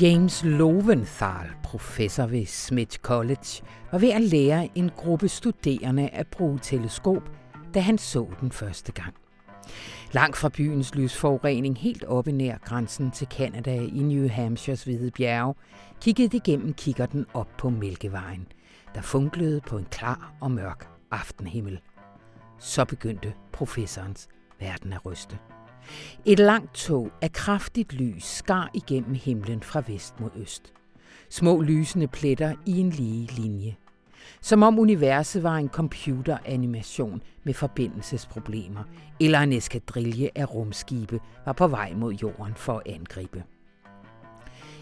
James Loventhal, professor ved Smith College, var ved at lære en gruppe studerende at bruge teleskop, da han så den første gang. Langt fra byens lysforurening, helt oppe nær grænsen til Canada i New Hampshires hvide bjerge, kiggede de gennem kikkerten op på Mælkevejen, der funklede på en klar og mørk aftenhimmel. Så begyndte professorens verden at ryste. Et langt tog af kraftigt lys skar igennem himlen fra vest mod øst. Små lysende pletter i en lige linje. Som om universet var en computeranimation med forbindelsesproblemer, eller en eskadrille af rumskibe var på vej mod jorden for at angribe.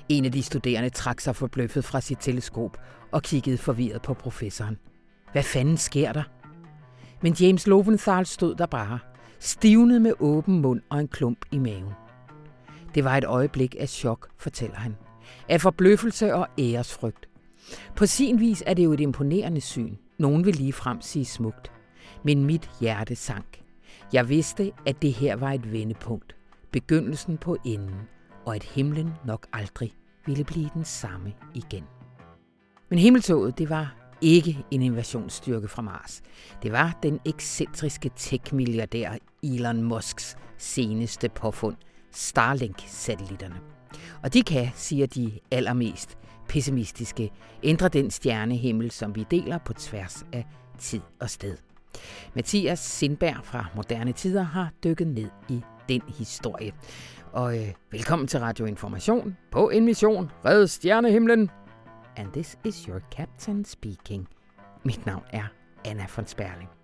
En af de studerende trak sig forbløffet fra sit teleskop og kiggede forvirret på professoren. Hvad fanden sker der? Men James Loventhal stod der bare – stivnede med åben mund og en klump i maven. Det var et øjeblik af chok, fortæller han. Af forbløffelse og æresfrygt. På sin vis er det jo et imponerende syn. Nogen vil lige frem sige smukt. Men mit hjerte sank. Jeg vidste, at det her var et vendepunkt. Begyndelsen på enden. Og at himlen nok aldrig ville blive den samme igen. Men himmeltoget, det var ikke en invasionsstyrke fra Mars. Det var den ekscentriske tech-milliardær Elon Musks seneste påfund, Starlink-satellitterne. Og de kan, siger de allermest pessimistiske, ændre den stjernehimmel, som vi deler på tværs af tid og sted. Mathias Sindberg fra Moderne Tider har dykket ned i den historie. Og øh, velkommen til Radio Information på en mission. Red stjernehimlen and this is your captain speaking. Mit navn er Anna von Sperling.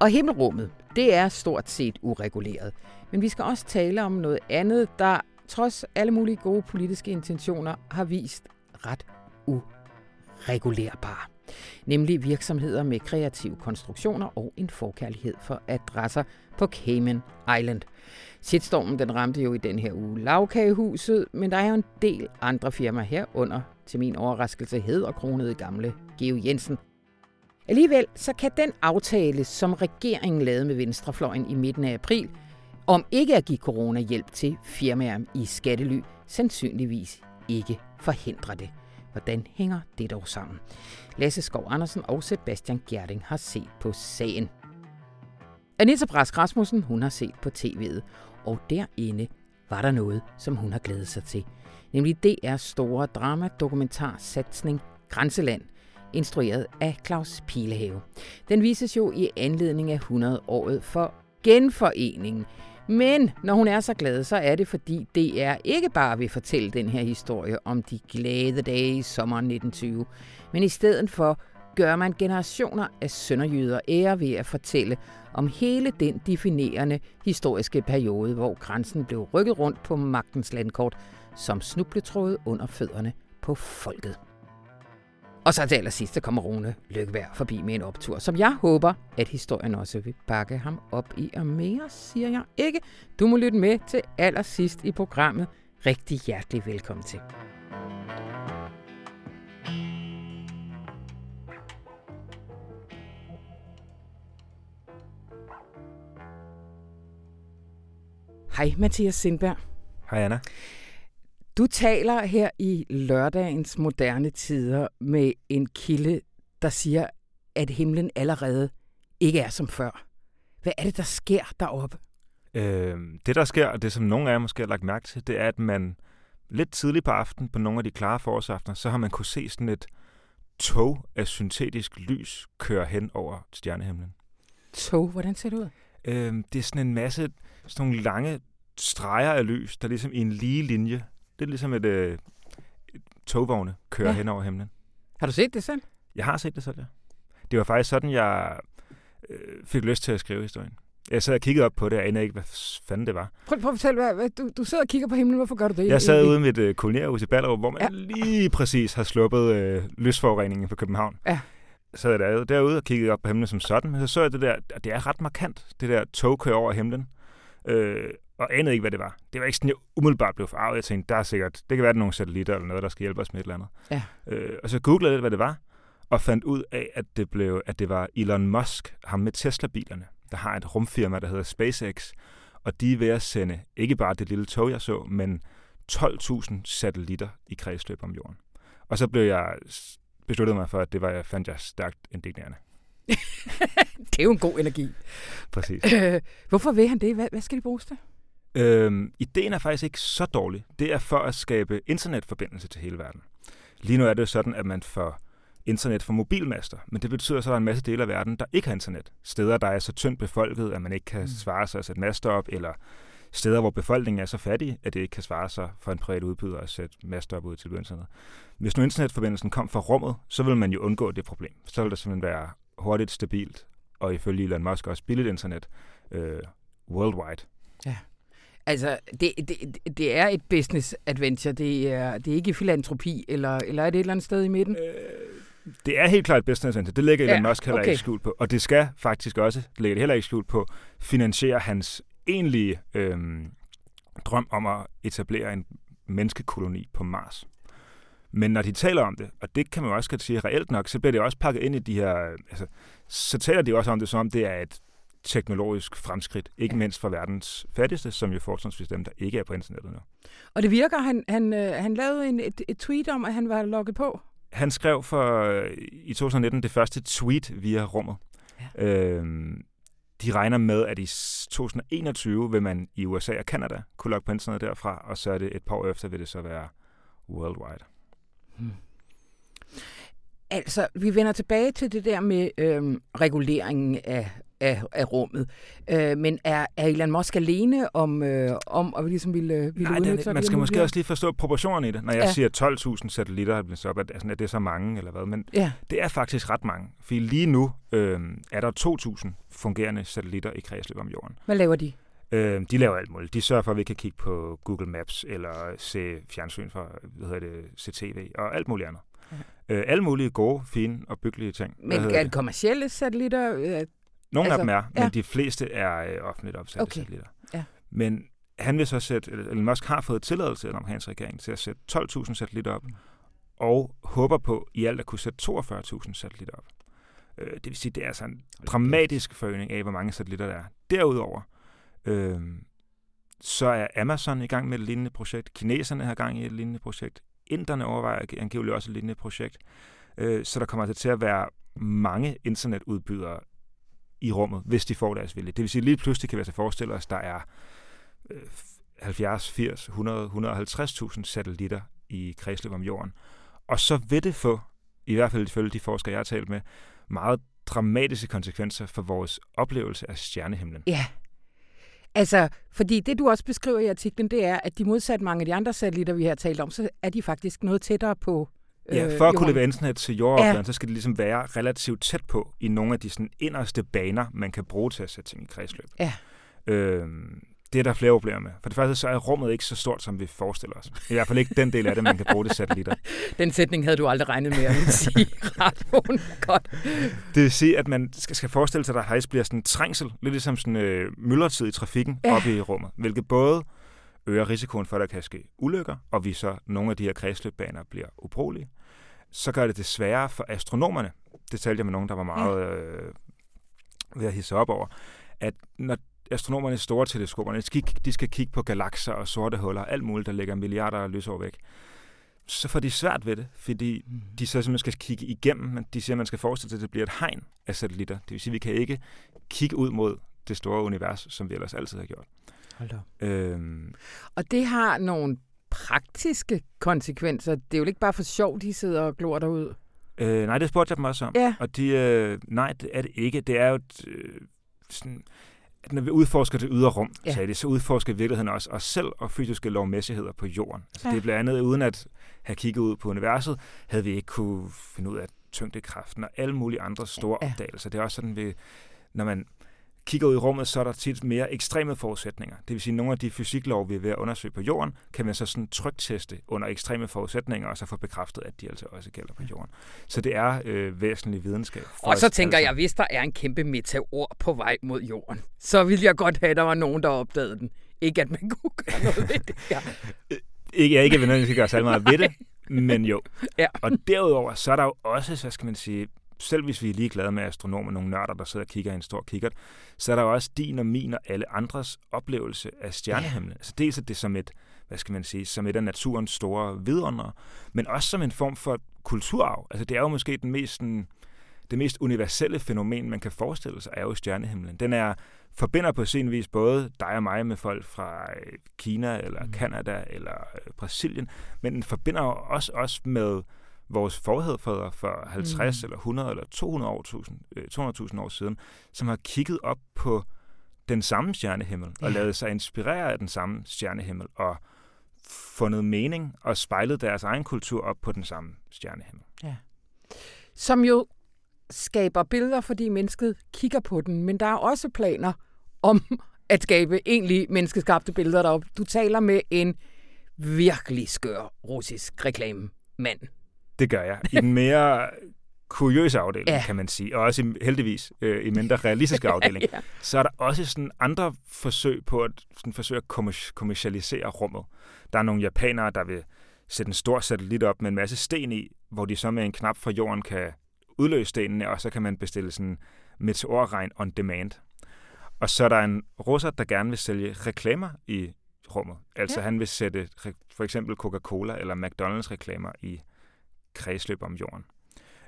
Og himmelrummet, det er stort set ureguleret. Men vi skal også tale om noget andet, der trods alle mulige gode politiske intentioner har vist ret uregulerbar. Nemlig virksomheder med kreative konstruktioner og en forkærlighed for adresser på Cayman Island. Shitstormen den ramte jo i den her uge lavkagehuset, men der er jo en del andre firmaer herunder til min overraskelse hedder kronede gamle Geo Jensen. Alligevel så kan den aftale, som regeringen lavede med Venstrefløjen i midten af april, om ikke at give corona-hjælp til firmaer i skattely, sandsynligvis ikke forhindre det. Hvordan hænger det dog sammen? Lasse Skov Andersen og Sebastian Gjerding har set på sagen. Anita Brask Rasmussen, hun har set på tv'et, og derinde var der noget, som hun har glædet sig til nemlig DR's store drama-dokumentarsatsning Grænseland, instrueret af Claus Pilehave. Den vises jo i anledning af 100-året for genforeningen. Men når hun er så glad, så er det fordi DR ikke bare vil fortælle den her historie om de glade dage i sommeren 1920, men i stedet for gør man generationer af sønderjyder ære ved at fortælle om hele den definerende historiske periode, hvor grænsen blev rykket rundt på magtens landkort som snubletråde under fødderne på folket. Og så til allersidst, så kommer Rune Lykkeberg forbi med en optur, som jeg håber, at historien også vil bakke ham op i. Og mere siger jeg ikke. Du må lytte med til allersidst i programmet. Rigtig hjertelig velkommen til. Hej Mathias Sindberg. Hej Anna. Du taler her i lørdagens moderne tider med en kilde, der siger, at himlen allerede ikke er som før. Hvad er det, der sker deroppe? Øh, det, der sker, og det som nogle af jer måske har lagt mærke til, det er, at man lidt tidligt på aftenen, på nogle af de klare forårsaftener, så har man kunne se sådan et tog af syntetisk lys køre hen over stjernehimlen. Tog? Hvordan ser det ud? Øh, det er sådan en masse, sådan nogle lange streger af lys, der ligesom i en lige linje det er ligesom et, øh, et togvogne kører ja. hen over himlen. Har du set det selv? Jeg har set det selv, ja. Det var faktisk sådan, jeg øh, fik lyst til at skrive historien. Jeg sad og kiggede op på det, og anede ikke, hvad fanden det var. Prøv, prøv at fortælle, hvad, hvad, du, du sidder og kigger på himlen. Hvorfor gør du det? Jeg sad ude med et øh, kolonierhus i Ballerup, hvor man ja. lige præcis har sluppet øh, lysforureningen på København. Ja. Så jeg derude, derude og kiggede op på himlen som sådan, men så så jeg det der, det er ret markant, det der tog kører over himlen. Øh, og anede ikke, hvad det var. Det var ikke sådan, jeg umiddelbart blev farvet. Jeg tænkte, der er sikkert, det kan være, der er nogle satellitter eller noget, der skal hjælpe os med et eller andet. Ja. Øh, og så googlede jeg lidt, hvad det var, og fandt ud af, at det, blev, at det var Elon Musk, ham med Tesla-bilerne, der har et rumfirma, der hedder SpaceX, og de er ved at sende ikke bare det lille tog, jeg så, men 12.000 satellitter i kredsløb om jorden. Og så blev jeg besluttet mig for, at det var, jeg fandt jeg stærkt indignerende. det er jo en god energi. Præcis. Øh, hvorfor vil han det? Hvad, hvad skal de bruges til? Øhm, ideen er faktisk ikke så dårlig. Det er for at skabe internetforbindelse til hele verden. Lige nu er det sådan, at man får internet for mobilmaster, men det betyder så, at der er en masse dele af verden, der ikke har internet. Steder, der er så tyndt befolket, at man ikke kan mm. svare sig at sætte master op, eller steder, hvor befolkningen er så fattig, at det ikke kan svare sig for en privat udbyder at sætte master op ud til internet. Hvis nu internetforbindelsen kom fra rummet, så vil man jo undgå det problem. Så vil der simpelthen være hurtigt, stabilt, og ifølge Elon Musk også billigt internet øh, worldwide. Altså, det, det, det er et business adventure. Det er, det er ikke filantropi, eller, eller er det et eller andet sted i midten? Øh, det er helt klart et business adventure. Det lægger Elon ja, Musk heller okay. ikke skjult på. Og det skal faktisk også, det lægger det heller ikke skjult på, finansiere hans egentlige øh, drøm om at etablere en menneskekoloni på Mars. Men når de taler om det, og det kan man også godt sige reelt nok, så bliver det også pakket ind i de her... Altså, så taler de også om det, som om det er et teknologisk fremskridt, ikke ja. mindst for verdens fattigste, som jo fortrinsvis dem, der ikke er på internettet nu. Og det virker, han, han, øh, han lavede en, et, et tweet om, at han var logget på. Han skrev for i 2019 det første tweet via rummet. Ja. Øhm, de regner med, at i 2021 vil man i USA og Kanada kunne logge på internet derfra, og så er det et par år efter, vil det så være worldwide. Hmm. Altså, vi vender tilbage til det der med øhm, reguleringen af, af, af rummet. Øh, men er, er Elon Musk alene om, øh, om at vi ligesom ville, ville Nej, udnytte sig? Man skal måske også lige forstå proportionerne i det. Når jeg ja. siger 12.000 satellitter, så op, at, altså, er det så mange eller hvad? Men ja. det er faktisk ret mange. For lige nu øh, er der 2.000 fungerende satellitter i kredsløb om jorden. Hvad laver de? Øh, de laver alt muligt. De sørger for, at vi kan kigge på Google Maps eller se fjernsyn for, hvad hedder det, se tv og alt muligt andet. Øh, alle mulige gode, fine og byggelige ting. Men er det kommersielle satellitter? Nogle altså, af dem er, men ja. de fleste er øh, offentligt opsatte okay. satellitter. Ja. Men han vil så sætte, eller Musk har fået tilladelse af hans regering til at sætte 12.000 satellitter op, mm. og håber på i alt at kunne sætte 42.000 satellitter op. Øh, det vil sige, det er altså en dramatisk forøgning af, hvor mange satellitter der er. Derudover, øh, så er Amazon i gang med et lignende projekt. Kineserne har gang i et lignende projekt. Inderne overvejer angiveligt også et lignende projekt. Øh, så der kommer altså til at være mange internetudbydere i rummet, hvis de får deres vilje. Det vil sige, at lige pludselig kan vi altså forestille os, at der er 70, 80, 100, 150.000 satellitter i kredsløb om jorden. Og så vil det få, i hvert fald ifølge de forskere, jeg har talt med, meget dramatiske konsekvenser for vores oplevelse af stjernehimlen. Ja. Altså, fordi det du også beskriver i artiklen, det er, at de modsat mange af de andre satellitter, vi har talt om, så er de faktisk noget tættere på Ja, øh, for at kunne levere internet til jordoverfladen, ja. så skal det ligesom være relativt tæt på i nogle af de sådan inderste baner, man kan bruge til at sætte ting i kredsløb. Ja. Øhm, det er der flere problemer med. For det første så er rummet ikke så stort, som vi forestiller os. I hvert fald ikke den del af det, man kan bruge det satellitter. Den sætning havde du aldrig regnet med at sige radioen. Godt. Det vil sige, at man skal, forestille sig, at der faktisk bliver sådan en trængsel, lidt ligesom sådan øh, myldertid i trafikken ja. oppe i rummet, hvilket både øger risikoen for, at der kan ske ulykker, og vi så nogle af de her kredsløbbaner bliver ubrugelige, så gør det det sværere for astronomerne. Det talte jeg med nogen, der var meget øh, ved at hisse op over, at når astronomernes store teleskoper, de skal, de skal kigge på galakser og sorte huller, alt muligt, der ligger milliarder af lysår væk, så får de svært ved det, fordi mm. de så simpelthen skal kigge igennem, men de siger, at man skal forestille sig, at det bliver et hegn af satellitter. Det vil sige, at vi kan ikke kigge ud mod det store univers, som vi ellers altid har gjort. Hold da. Øhm, og det har nogle praktiske konsekvenser. Det er jo ikke bare for sjov, de sidder og glor derud. Øh, nej, det spurgte jeg dem også om. Ja. Og de, øh, nej, det er det ikke. Det er jo et, øh, sådan, at når vi udforsker det ydre rum, ja. sagde det, så udforsker vi virkeligheden også os selv og fysiske lovmæssigheder på jorden. Altså, ja. Det er blandt andet, uden at have kigget ud på universet, havde vi ikke kunne finde ud af tyngdekraften og alle mulige andre store ja. opdagelser. Det er også sådan, vi, når man kigger ud i rummet, så er der tit mere ekstreme forudsætninger. Det vil sige, at nogle af de fysiklov, vi er ved at undersøge på jorden, kan man så sådan trykteste under ekstreme forudsætninger, og så få bekræftet, at de altså også gælder på jorden. Så det er øh, væsentlig videnskab. Og så tænker altså. jeg, hvis der er en kæmpe meteor på vej mod jorden, så vil jeg godt have, at der var nogen, der opdagede den. Ikke at man kunne gøre noget ved det. Ja. ikke, jeg ikke vil nødvendigvis gøre særlig meget ved det, men jo. Ja. Og derudover, så er der jo også, så skal man sige, selv hvis vi er ligeglade med astronomer, nogle nørder, der sidder og kigger i en stor kikkert, så er der jo også din og min og alle andres oplevelse af stjernehimlen. Ja. Altså dels er det som et, hvad skal man sige, som et af naturens store vidunder, men også som en form for kulturarv. Altså det er jo måske den mest, den, det mest universelle fænomen, man kan forestille sig, er jo stjernehimlen. Den er forbinder på sin vis både dig og mig med folk fra øh, Kina, eller mm. Kanada, eller øh, Brasilien, men den forbinder også os med vores forhedfædre for 50 mm. eller 100 eller 200 år, 200.000 øh, år siden, som har kigget op på den samme stjernehimmel ja. og lavet sig inspirere af den samme stjernehimmel og fundet mening og spejlet deres egen kultur op på den samme stjernehimmel. Ja. Som jo skaber billeder, fordi mennesket kigger på den, men der er også planer om at skabe egentlig menneskeskabte billeder deroppe. Du taler med en virkelig skør russisk reklamemand. Det gør jeg. I den mere kuriøse afdeling, ja. kan man sige, og også i, heldigvis øh, i mindre realistiske afdeling, ja. så er der også sådan andre forsøg på at sådan forsøge at kommercialisere rummet. Der er nogle japanere, der vil sætte en stor satellit op med en masse sten i, hvor de så med en knap fra jorden kan udløse stenene, og så kan man bestille sådan meteorregn on demand. Og så er der en russer, der gerne vil sælge reklamer i rummet. Altså ja. han vil sætte for eksempel Coca-Cola eller McDonald's reklamer i kredsløb om jorden.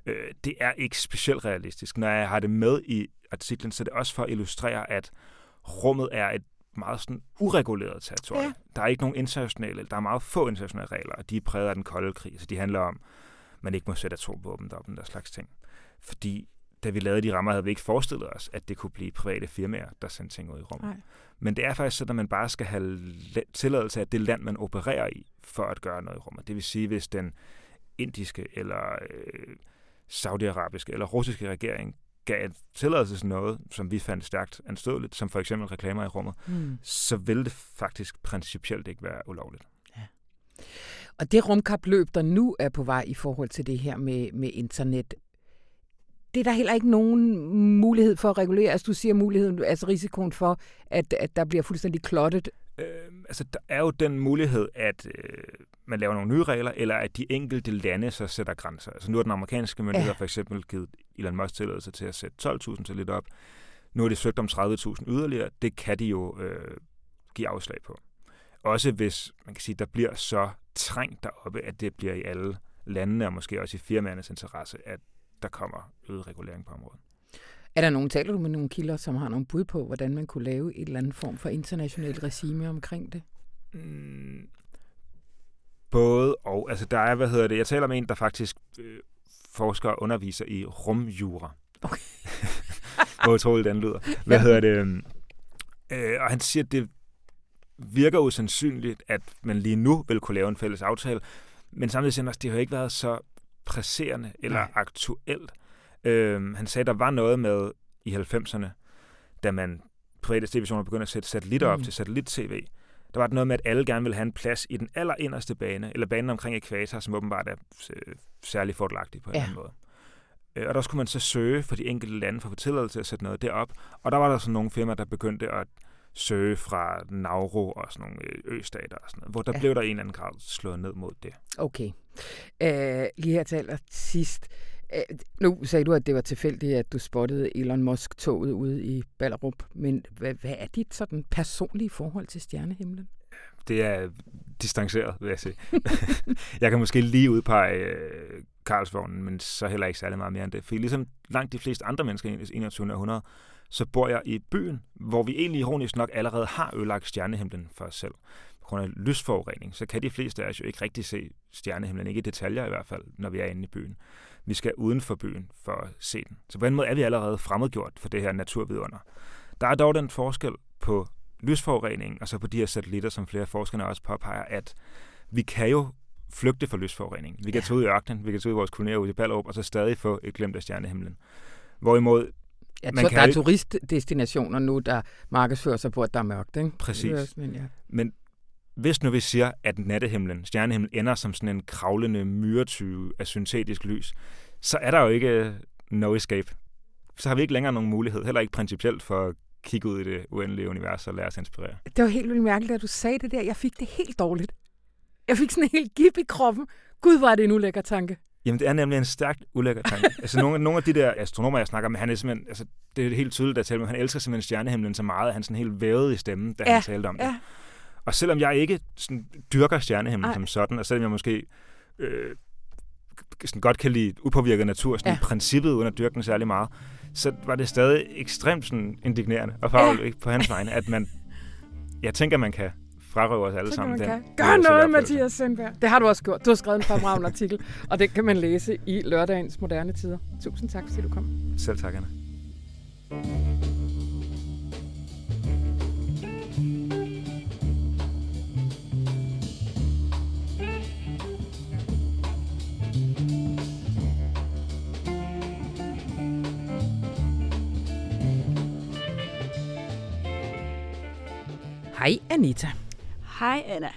Øh, det er ikke specielt realistisk. Når jeg har det med i artiklen, så er det også for at illustrere, at rummet er et meget sådan ureguleret territorium. Ja. Der er ikke nogen internationale, der er meget få internationale regler, og de er præget af den kolde krig, så de handler om, at man ikke må sætte atomvåben op, den der slags ting. Fordi da vi lavede de rammer, havde vi ikke forestillet os, at det kunne blive private firmaer, der sendte ting ud i rummet. Nej. Men det er faktisk sådan, at man bare skal have tilladelse af det land, man opererer i, for at gøre noget i rummet. Det vil sige, hvis den indiske eller øh, saudiarabiske eller russiske regering gav tilladelse til noget, som vi fandt stærkt anstødeligt, som for eksempel reklamer i rummet, mm. så ville det faktisk principielt ikke være ulovligt. Ja. Og det rumkapløb, der nu er på vej i forhold til det her med, med internet, det er der heller ikke nogen mulighed for at regulere. Altså du siger muligheden, altså risikoen for, at, at der bliver fuldstændig klottet. Øh, altså der er jo den mulighed, at øh, man laver nogle nye regler, eller at de enkelte lande så sætter grænser. Altså nu har den amerikanske myndighed ja. for eksempel givet Elon Musk tilladelse til at sætte 12.000 til lidt op. Nu har de søgt om 30.000 yderligere. Det kan de jo øh, give afslag på. Også hvis man kan sige, der bliver så trængt deroppe, at det bliver i alle landene, og måske også i firmaernes interesse, at der kommer øget regulering på området. Er der nogen, taler du med nogle kilder, som har nogle bud på, hvordan man kunne lave et eller andet form for internationalt regime omkring det? Mm, både og. Altså der er, hvad hedder det, jeg taler med en, der faktisk øh, forsker og underviser i rumjura. Okay. Hvor utroligt den lyder. Hvad ja. hedder det? Øh, og han siger, at det virker usandsynligt, at man lige nu vil kunne lave en fælles aftale, men samtidig siger han også, at det har ikke været så presserende eller Nej. aktuelt. Øhm, han sagde, at der var noget med i 90'erne, da man private tv begyndte at sætte satellitter mm. op til satellit-tv. Der var noget med, at alle gerne ville have en plads i den allerinderste bane, eller banen omkring ekvator, som åbenbart er øh, særlig fordelagtig på en ja. eller anden måde. Øh, og der skulle man så søge for de enkelte lande for at få tilladelse til at sætte noget derop. Og der var der sådan nogle firmaer, der begyndte at søge fra Nauru og sådan nogle øh, østater og sådan noget, hvor der ja. blev der en eller anden grad slået ned mod det. Okay. Uh, lige her til allersidst. Øh, nu sagde du, at det var tilfældigt, at du spottede Elon Musk-toget ude i Ballerup, men hvad, hvad er dit sådan personlige forhold til stjernehimlen? Det er distanceret, vil jeg sige. jeg kan måske lige udpege øh, Karlsvognen, men så heller ikke særlig meget mere end det. For ligesom langt de fleste andre mennesker i 21. århundrede, så bor jeg i byen, hvor vi egentlig ironisk nok allerede har ødelagt stjernehimlen for os selv. På grund af lysforurening, så kan de fleste af os jo ikke rigtig se stjernehimlen, ikke i detaljer i hvert fald, når vi er inde i byen. Vi skal uden for byen for at se den. Så på den måde er vi allerede fremmedgjort for det her naturvidunder. Der er dog den forskel på lysforurening og så på de her satellitter, som flere forskere også påpeger, at vi kan jo flygte fra lysforurening. Vi kan tage ud i ørkenen, vi kan tage ud i vores kolonier ude i Ballerup, og så stadig få et glemt af stjernehimlen. Hvorimod Ja, man der er turistdestinationer nu, der markedsfører sig på, at der er mørkt. Ikke? Præcis. Men, ja. Men hvis nu vi siger, at nattehimlen, stjernehimlen, ender som sådan en kravlende myretyve af syntetisk lys, så er der jo ikke no escape. Så har vi ikke længere nogen mulighed, heller ikke principielt for at kigge ud i det uendelige univers og lade os inspirere. Det var helt vildt mærkeligt, at du sagde det der. Jeg fik det helt dårligt. Jeg fik sådan en helt gip i kroppen. Gud, var det en ulækker tanke. Jamen, det er nemlig en stærkt ulækker tanke. altså, nogle, nogle af de der astronomer, jeg snakker med, han er simpelthen, altså, det er helt tydeligt at tale med, han elsker simpelthen stjernehimlen så meget, at han sådan helt vævede i stemmen, da ja, han talte om det. Og selvom jeg ikke sådan, dyrker stjernehimlen Ej. som sådan, og selvom jeg måske øh, sådan godt kan lide upåvirket natur, sådan ja. i princippet, uden at dyrke den særlig meget, så var det stadig ekstremt sådan indignerende og farvel, ja. på hans vegne, at man, jeg tænker, man kan frarøve os alle sammen. Den, Gør noget, Mathias Sindberg. Det har du også gjort. Du har skrevet en fremragende artikel, og det kan man læse i lørdagens moderne tider. Tusind tak, fordi du kom. Selv tak, Anna. Hej Anita. Hej Anna.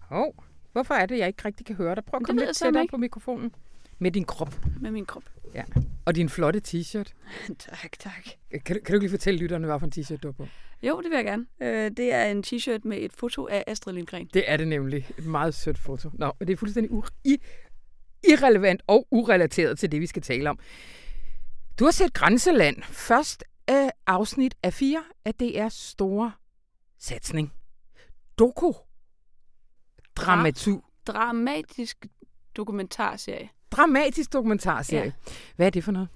Hov, hvorfor er det, jeg ikke rigtig kan høre dig? Prøv at komme lidt tættere på mikrofonen. Med din krop. Med min krop. Ja. Og din flotte t-shirt. tak, tak. Kan, kan du ikke lige fortælle lytterne, hvad for en t-shirt du har på? Jo, det vil jeg gerne. Øh, det er en t-shirt med et foto af Astrid Lindgren. Det er det nemlig. Et meget sødt foto. Nå, det er fuldstændig i- irrelevant og urelateret til det, vi skal tale om. Du har set Grænseland. Først af afsnit af fire af DR's store satsning. Doku. Dramatu. Dramatisk dokumentarserie. Dramatisk dokumentarserie. Ja. Hvad er det for noget?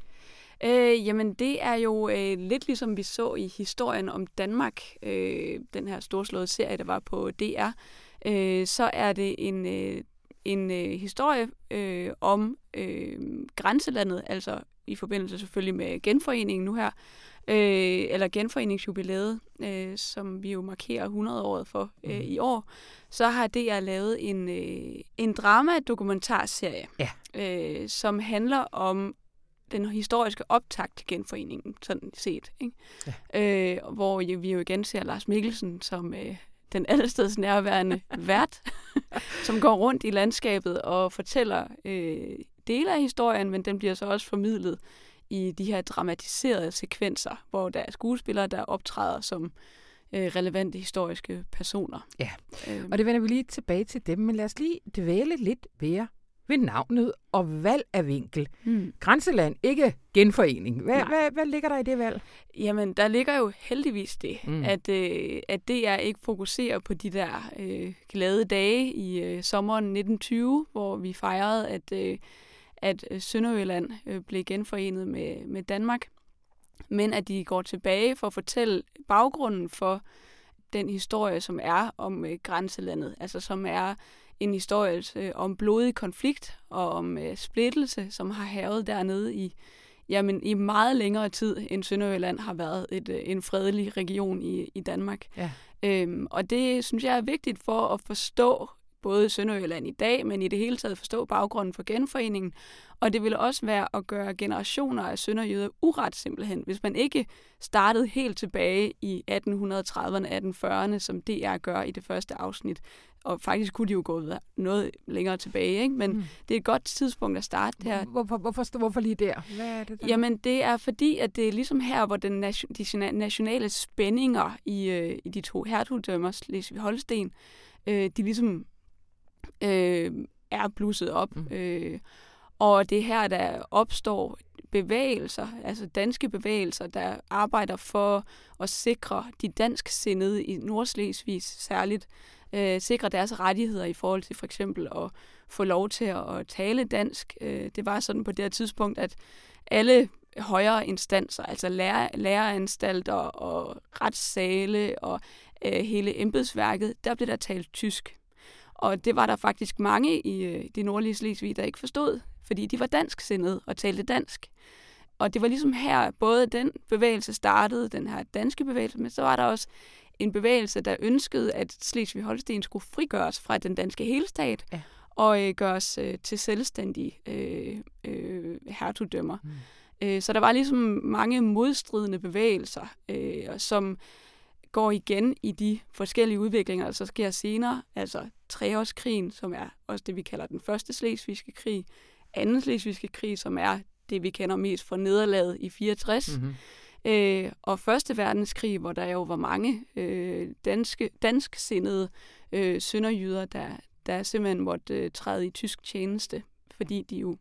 Øh, jamen, det er jo øh, lidt ligesom vi så i historien om Danmark, øh, den her storslåede serie, der var på DR. Øh, så er det en, øh, en øh, historie øh, om øh, grænselandet, altså i forbindelse selvfølgelig med genforeningen nu her, øh, eller genforeningsjubilæet, øh, som vi jo markerer 100-året for øh, mm. i år, så har DR lavet en, øh, en drama-dokumentarserie, ja. øh, som handler om den historiske optakt til genforeningen, sådan set. Ikke? Ja. Øh, hvor vi jo igen ser Lars Mikkelsen som øh, den allesteds nærværende vært, som går rundt i landskabet og fortæller øh, dele af historien, men den bliver så også formidlet i de her dramatiserede sekvenser, hvor der er skuespillere, der optræder som øh, relevante historiske personer. Ja, øhm. og det vender vi lige tilbage til dem, men lad os lige dvæle lidt mere ved navnet og valg af vinkel. Mm. Grænseland, ikke genforening. Hvad, hvad, hvad ligger der i det valg? Jamen, der ligger jo heldigvis det, mm. at, øh, at DR ikke fokuserer på de der øh, glade dage i øh, sommeren 1920, hvor vi fejrede, at øh, at øh, Sønderjylland øh, blev genforenet med, med Danmark, men at de går tilbage for at fortælle baggrunden for den historie, som er om øh, grænselandet, altså som er en historie øh, om blodig konflikt og om øh, splittelse, som har havet dernede i, jamen, i meget længere tid, end Sønderjylland har været et, øh, en fredelig region i, i Danmark. Ja. Øhm, og det synes jeg er vigtigt for at forstå både Sønderjylland i dag, men i det hele taget forstå baggrunden for genforeningen. Og det ville også være at gøre generationer af sønderjyder uret simpelthen, hvis man ikke startede helt tilbage i 1830'erne, 1840'erne, som DR gør i det første afsnit. Og faktisk kunne de jo gå noget længere tilbage, ikke? men mm. det er et godt tidspunkt at starte her. Hvorfor, hvorfor, hvorfor lige der? Hvad er det der? Jamen det er fordi, at det er ligesom her, hvor den nation, de nationale spændinger i, øh, i de to hertugdømmer, Slesvig-Holsten, øh, de ligesom øh, er blusset op. Mm. Øh, og det er her, der opstår bevægelser, altså danske bevægelser, der arbejder for at sikre de dansksindede i Nordslesvis særligt, øh, sikre deres rettigheder i forhold til for eksempel at få lov til at tale dansk. Øh, det var sådan på det her tidspunkt, at alle højere instanser, altså lærer, læreranstalter og retssale og øh, hele embedsværket, der blev der talt tysk. Og det var der faktisk mange i øh, det nordlige Slesvig, der ikke forstod, fordi de var dansksindede og talte dansk. Og det var ligesom her, både den bevægelse startede, den her danske bevægelse, men så var der også en bevægelse, der ønskede, at Slesvig-Holsten skulle frigøres fra den danske helstat, ja. og øh, gøres øh, til selvstændige øh, øh, hertugdømmer. Mm. Øh, så der var ligesom mange modstridende bevægelser, øh, som går igen i de forskellige udviklinger, der så sker senere, altså treårskrigen, som er også det, vi kalder den første slesvigske krig, anden slesvigske krig, som er det, vi kender mest fra nederlaget i 64, mm-hmm. øh, og første verdenskrig, hvor der jo var mange øh, danske, dansksindede øh, sønderjyder, der, der simpelthen måtte øh, træde i tysk tjeneste, fordi de jo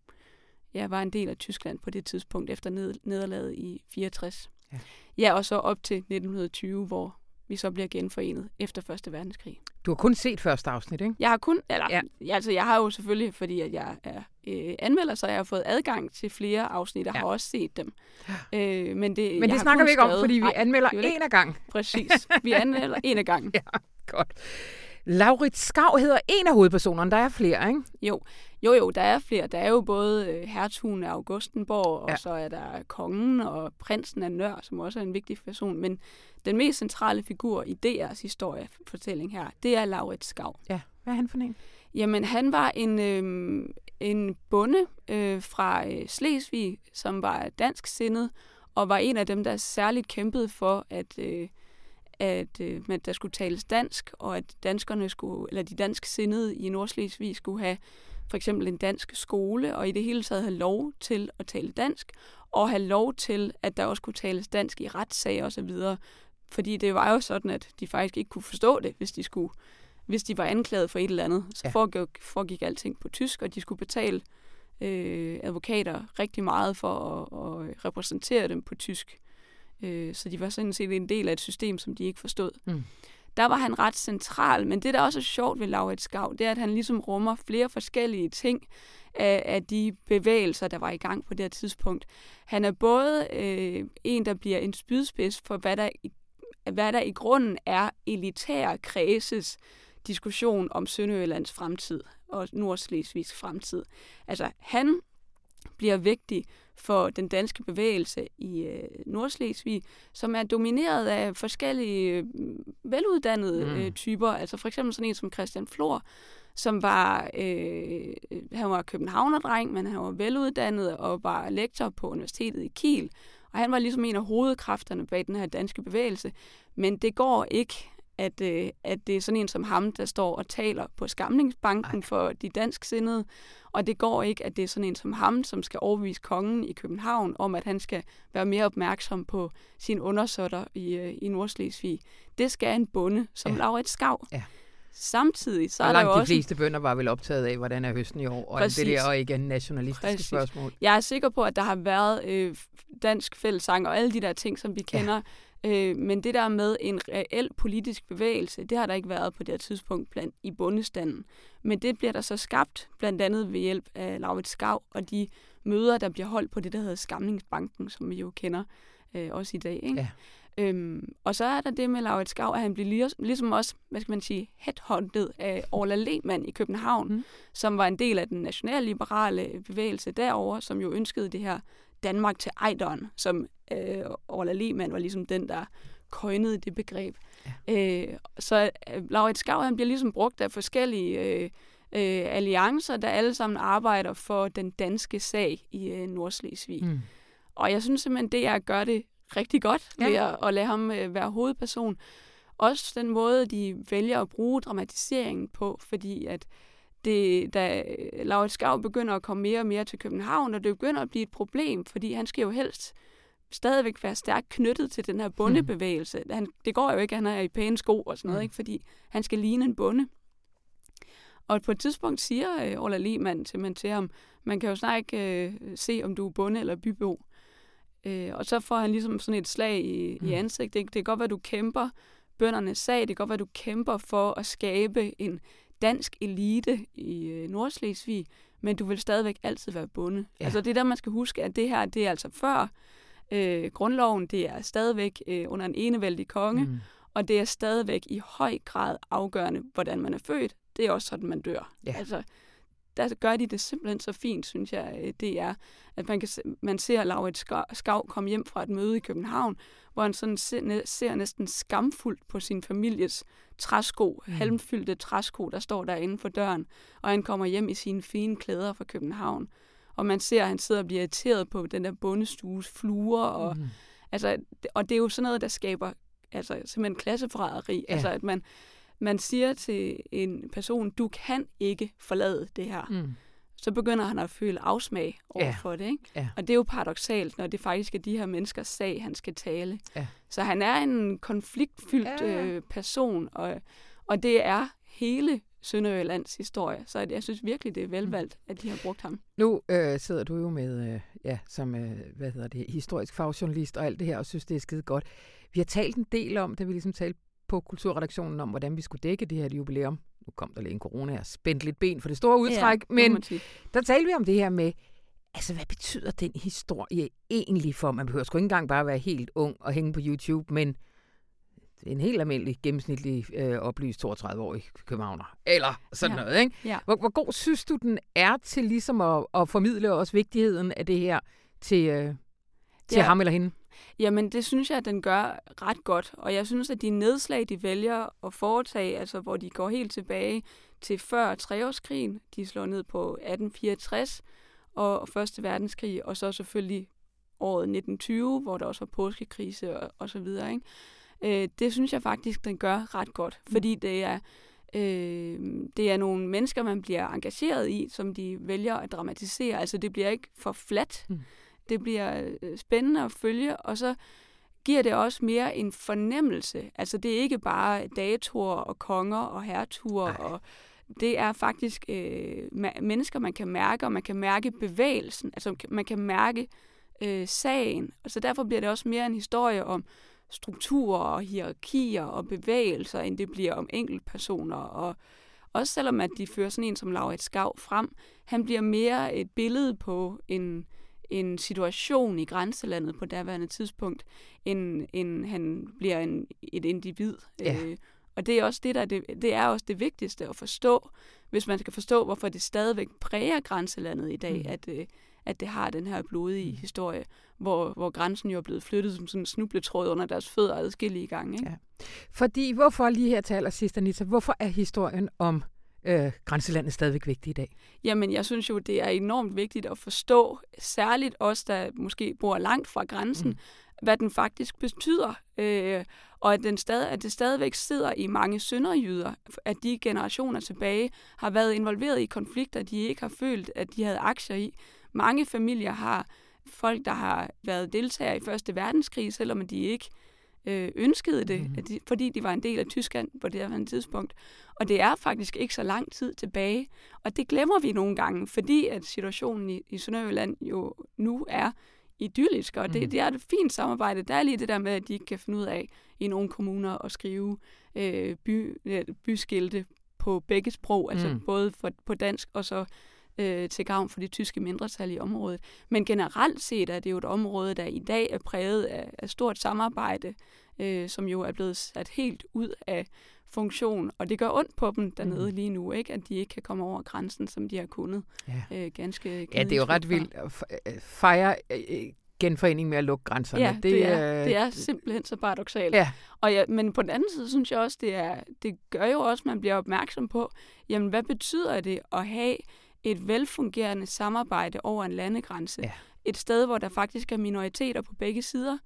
ja, var en del af Tyskland på det tidspunkt efter ned, nederlaget i 64. Ja. ja, og så op til 1920, hvor vi så bliver genforenet efter Første Verdenskrig. Du har kun set første afsnit, ikke? Jeg har kun, eller, ja. altså jeg har jo selvfølgelig, fordi at jeg er øh, anmelder, så jeg har fået adgang til flere afsnit, og ja. har også set dem. Øh, men det, men det snakker vi ikke om, fordi vi anmelder en af gang. Præcis, vi anmelder en af gangen. ja, godt. Laurits Skav hedder en af hovedpersonerne. Der er flere, ikke? Jo, jo, jo der er flere. Der er jo både øh, hertugen af Augustenborg, ja. og så er der kongen og prinsen af Nør, som også er en vigtig person. Men den mest centrale figur i DR's historiefortælling her, det er Laurits Skav. Ja, hvad er han for en? Jamen, han var en, øh, en bonde øh, fra øh, Slesvig, som var dansk sindet, og var en af dem, der særligt kæmpede for, at, øh, at øh, at der skulle tales dansk, og at danskerne skulle, eller de dansk sindede i Nordslesvig skulle have for eksempel en dansk skole, og i det hele taget have lov til at tale dansk, og have lov til, at der også kunne tales dansk i retssager osv., fordi det var jo sådan, at de faktisk ikke kunne forstå det, hvis de skulle hvis de var anklaget for et eller andet. Så ja. foregik, foregik alting på tysk, og de skulle betale øh, advokater rigtig meget for at, at repræsentere dem på tysk. Øh, så de var sådan set en del af et system, som de ikke forstod. Mm. Der var han ret central, men det, der også er sjovt ved Laurits Skav, det er, at han ligesom rummer flere forskellige ting af, af de bevægelser, der var i gang på det her tidspunkt. Han er både øh, en, der bliver en spydspids for, hvad der, hvad der i grunden er elitære kredses diskussion om Sønderjyllands fremtid og Nordslesvigs fremtid. Altså, han bliver vigtig for den danske bevægelse i øh, Nordslesvig, som er domineret af forskellige øh, veluddannede mm. øh, typer. Altså for eksempel sådan en som Christian Flor, som var, øh, han var københavnerdreng, men han var veluddannet og var lektor på Universitetet i Kiel. Og han var ligesom en af hovedkræfterne bag den her danske bevægelse. Men det går ikke at, øh, at det er sådan en som ham, der står og taler på Skamlingsbanken Ej. for de dansk sindede, og det går ikke, at det er sådan en som ham, som skal overbevise kongen i København om, at han skal være mere opmærksom på sine undersøtter i, øh, i Nordslesvig. Det skal en bonde, som ja. Laurits Skav. Ja. Samtidig så og er der jo de også... fleste bønder var vel optaget af, hvordan er høsten i år, og Præcis. det der ikke en nationalistiske Præcis. spørgsmål. Jeg er sikker på, at der har været øh, dansk fællesang og alle de der ting, som vi kender, Øh, men det der med en reel politisk bevægelse, det har der ikke været på det her tidspunkt blandt i bundestanden. Men det bliver der så skabt, blandt andet ved hjælp af Laurits Skav og de møder, der bliver holdt på det, der hedder Skamningsbanken, som vi jo kender øh, også i dag. Ikke? Ja. Øhm, og så er der det med Laurits Skav, at han bliver lige, ligesom også, hvad skal man sige, headhunted af Orla Lehmann i København, mm. som var en del af den nationalliberale bevægelse derover, som jo ønskede det her Danmark til Ejderen, som øh, Orla Lehmann var ligesom den, der køjnede det begreb. Ja. Øh, så øh, Laurits Skav, han bliver ligesom brugt af forskellige øh, øh, alliancer, der alle sammen arbejder for den danske sag i øh, Nordslesvig. Mm. Og jeg synes simpelthen, det er at gøre det rigtig godt ja. ved at, at lade ham øh, være hovedperson. Også den måde, de vælger at bruge dramatiseringen på, fordi at det, da Laurits Skav begynder at komme mere og mere til København, og det begynder at blive et problem, fordi han skal jo helst stadigvæk være stærkt knyttet til den her bondebevægelse. Han, det går jo ikke, at han er i pæne sko og sådan noget, mm. ikke? fordi han skal ligne en bonde. Og på et tidspunkt siger øh, Ola Lehmann simpelthen til ham, man kan jo snart ikke øh, se, om du er bonde eller bybo. Øh, og så får han ligesom sådan et slag i, mm. i ansigtet. Det, det kan godt være, du kæmper bøndernes sag. Det kan godt være, du kæmper for at skabe en dansk elite i øh, Nordslesvig, men du vil stadigvæk altid være bonde. Ja. Altså det er der, man skal huske, at det her, det er altså før øh, grundloven, det er stadigvæk øh, under en enevældig konge, mm. og det er stadigvæk i høj grad afgørende, hvordan man er født. Det er også sådan, man dør. Ja. Altså, der gør de det simpelthen så fint, synes jeg, øh, det er, at man, kan, man ser Laurits Skav komme hjem fra et møde i København, hvor han sådan ser, ser næsten skamfuldt på sin families træsko, mm. halmfyldte træsko, der står derinde for døren, og han kommer hjem i sine fine klæder fra København. Og man ser, at han sidder og bliver irriteret på den der bundestues fluer, og, mm. altså, og det er jo sådan noget, der skaber altså, simpelthen klasseforræderi. Ja. Altså, at man, man siger til en person, du kan ikke forlade det her. Mm. Så begynder han at føle afsmag over ja. for det. Ikke? Ja. Og det er jo paradoxalt, når det faktisk er de her menneskers sag, han skal tale. Ja. Så han er en konfliktfyldt ja, ja. Øh, person, og, og det er hele Sønderjyllands historie. Så jeg synes virkelig, det er velvalgt, at de har brugt ham. Nu øh, sidder du jo med, øh, ja, som øh, hvad hedder det, historisk fagjournalist og alt det her, og synes, det er skide godt. Vi har talt en del om, da vi ligesom talte på kulturredaktionen om, hvordan vi skulle dække det her jubilæum. Nu kom der lige en corona og spændt lidt ben for det store udtræk, ja, men der talte vi om det her med, altså hvad betyder den historie egentlig for? Man behøver sgu ikke engang bare være helt ung og hænge på YouTube, men en helt almindelig, gennemsnitlig, øh, oplyst 32-årig københavner. Eller sådan ja. noget, ikke? Ja. Hvor, hvor god synes du, den er til ligesom at, at formidle også vigtigheden af det her til, øh, til ja. ham eller hende? Jamen, det synes jeg, at den gør ret godt. Og jeg synes, at de nedslag, de vælger at foretage, altså hvor de går helt tilbage til før treårskrigen, de slår ned på 1864 og Første Verdenskrig, og så selvfølgelig året 1920, hvor der også var påskekrise og, og så videre. Ikke? Øh, det synes jeg faktisk, den gør ret godt, mm. fordi det er, øh, det er nogle mennesker, man bliver engageret i, som de vælger at dramatisere. Altså det bliver ikke for fladt. Mm det bliver øh, spændende at følge, og så giver det også mere en fornemmelse. Altså det er ikke bare datorer og konger og hertuger, og det er faktisk øh, mennesker, man kan mærke, og man kan mærke bevægelsen, altså man kan mærke øh, sagen. Og så derfor bliver det også mere en historie om strukturer og hierarkier og bevægelser, end det bliver om enkeltpersoner. Og også selvom at de fører sådan en som Laurits Skav frem, han bliver mere et billede på en, en situation i grænselandet på daværende tidspunkt, end, end han bliver en, et individ. Ja. Øh, og det er også det, der det, det er også det vigtigste at forstå, hvis man skal forstå, hvorfor det stadigvæk præger grænselandet i dag, mm. at, øh, at det har den her blodige mm. historie, hvor, hvor grænsen jo er blevet flyttet som sådan en snubletråd under deres fødder adskillige gange. Ikke? Ja. Fordi, hvorfor lige her til allersidst, Anita, hvorfor er historien om øh, grænselandet stadigvæk vigtigt i dag? Jamen, jeg synes jo, det er enormt vigtigt at forstå, særligt os, der måske bor langt fra grænsen, mm. hvad den faktisk betyder. Øh, og at, den stad, at det stadigvæk sidder i mange sønderjyder, at de generationer tilbage har været involveret i konflikter, de ikke har følt, at de havde aktier i. Mange familier har folk, der har været deltagere i Første Verdenskrig, selvom de ikke øh, ønskede det, mm. de, fordi de var en del af Tyskland på det her tidspunkt. Og det er faktisk ikke så lang tid tilbage. Og det glemmer vi nogle gange, fordi at situationen i, i Sønderjylland jo nu er idyllisk, og det, mm. det er et fint samarbejde. Der er lige det der med, at de ikke kan finde ud af i nogle kommuner at skrive øh, by, øh, byskilte på begge sprog, altså mm. både for, på dansk og så øh, til gavn for det tyske mindretal i området. Men generelt set er det jo et område, der i dag er præget af, af stort samarbejde, øh, som jo er blevet sat helt ud af funktion, og det gør ondt på dem dernede mm. lige nu, ikke? at de ikke kan komme over grænsen, som de har kunnet. Ja, øh, ganske ja det er jo ret vildt at øh, fejre øh, øh, genforening med at lukke grænserne. Ja, det, det, er, det er simpelthen så paradoxalt. Ja. Og ja, men på den anden side synes jeg også, det, er, det gør jo også, at man bliver opmærksom på, jamen hvad betyder det at have et velfungerende samarbejde over en landegrænse. Ja. Et sted, hvor der faktisk er minoriteter på begge sider.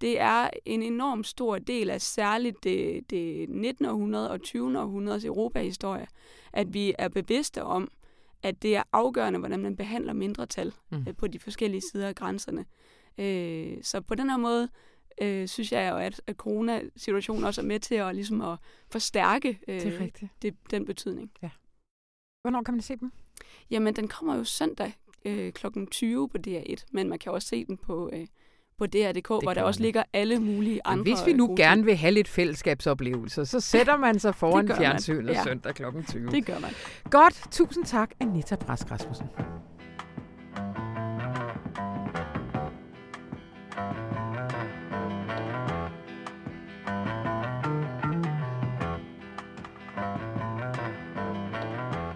Det er en enorm stor del af særligt det, det 19. århundrede og 20. århundredes Europahistorie, at vi er bevidste om, at det er afgørende, hvordan man behandler mindretal mm. Øh, på de forskellige sider af grænserne. Øh, så på den her måde øh, synes jeg jo, at, at coronasituationen også er med til at, ligesom at forstærke øh, det det, den betydning. Ja. Hvornår kan man se dem? Jamen, den kommer jo søndag øh, kl. 20 på DR1, men man kan også se den på, øh, på DR.dk, hvor der også ligger alle mulige andre... Hvis vi nu gerne ting. vil have lidt fællesskabsoplevelser, så sætter man sig foran fjernsynet ja. søndag kl. 20. Det gør man. Godt. Tusind tak, Anita Brask Rasmussen.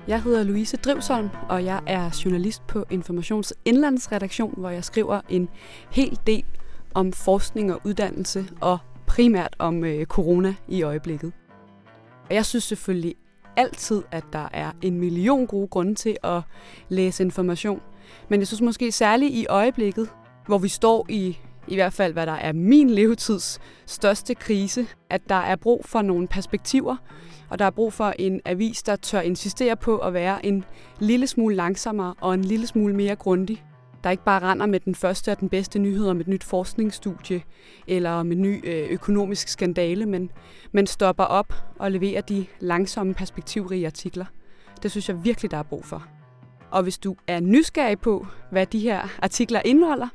Jeg hedder Louise Drivsholm, og jeg er journalist på Informations Indlandsredaktion, hvor jeg skriver en hel del om forskning og uddannelse, og primært om øh, corona i øjeblikket. Og jeg synes selvfølgelig altid, at der er en million gode grunde til at læse information. Men jeg synes måske særligt i øjeblikket, hvor vi står i i hvert fald hvad der er min levetids største krise, at der er brug for nogle perspektiver, og der er brug for en avis, der tør insistere på at være en lille smule langsommere og en lille smule mere grundig. Der ikke bare render med den første og den bedste nyhed om et nyt forskningsstudie eller om en ny øh, økonomisk skandale, men, men stopper op og leverer de langsomme perspektivrige artikler. Det synes jeg virkelig, der er brug for. Og hvis du er nysgerrig på, hvad de her artikler indeholder,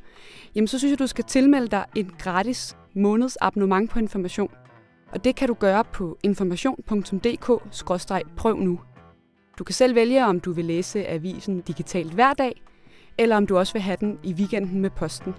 jamen så synes jeg, du skal tilmelde dig en gratis måneds abonnement på information. Og det kan du gøre på information.dk-prøv nu. Du kan selv vælge, om du vil læse avisen digitalt hver dag, eller om du også vil have den i weekenden med posten.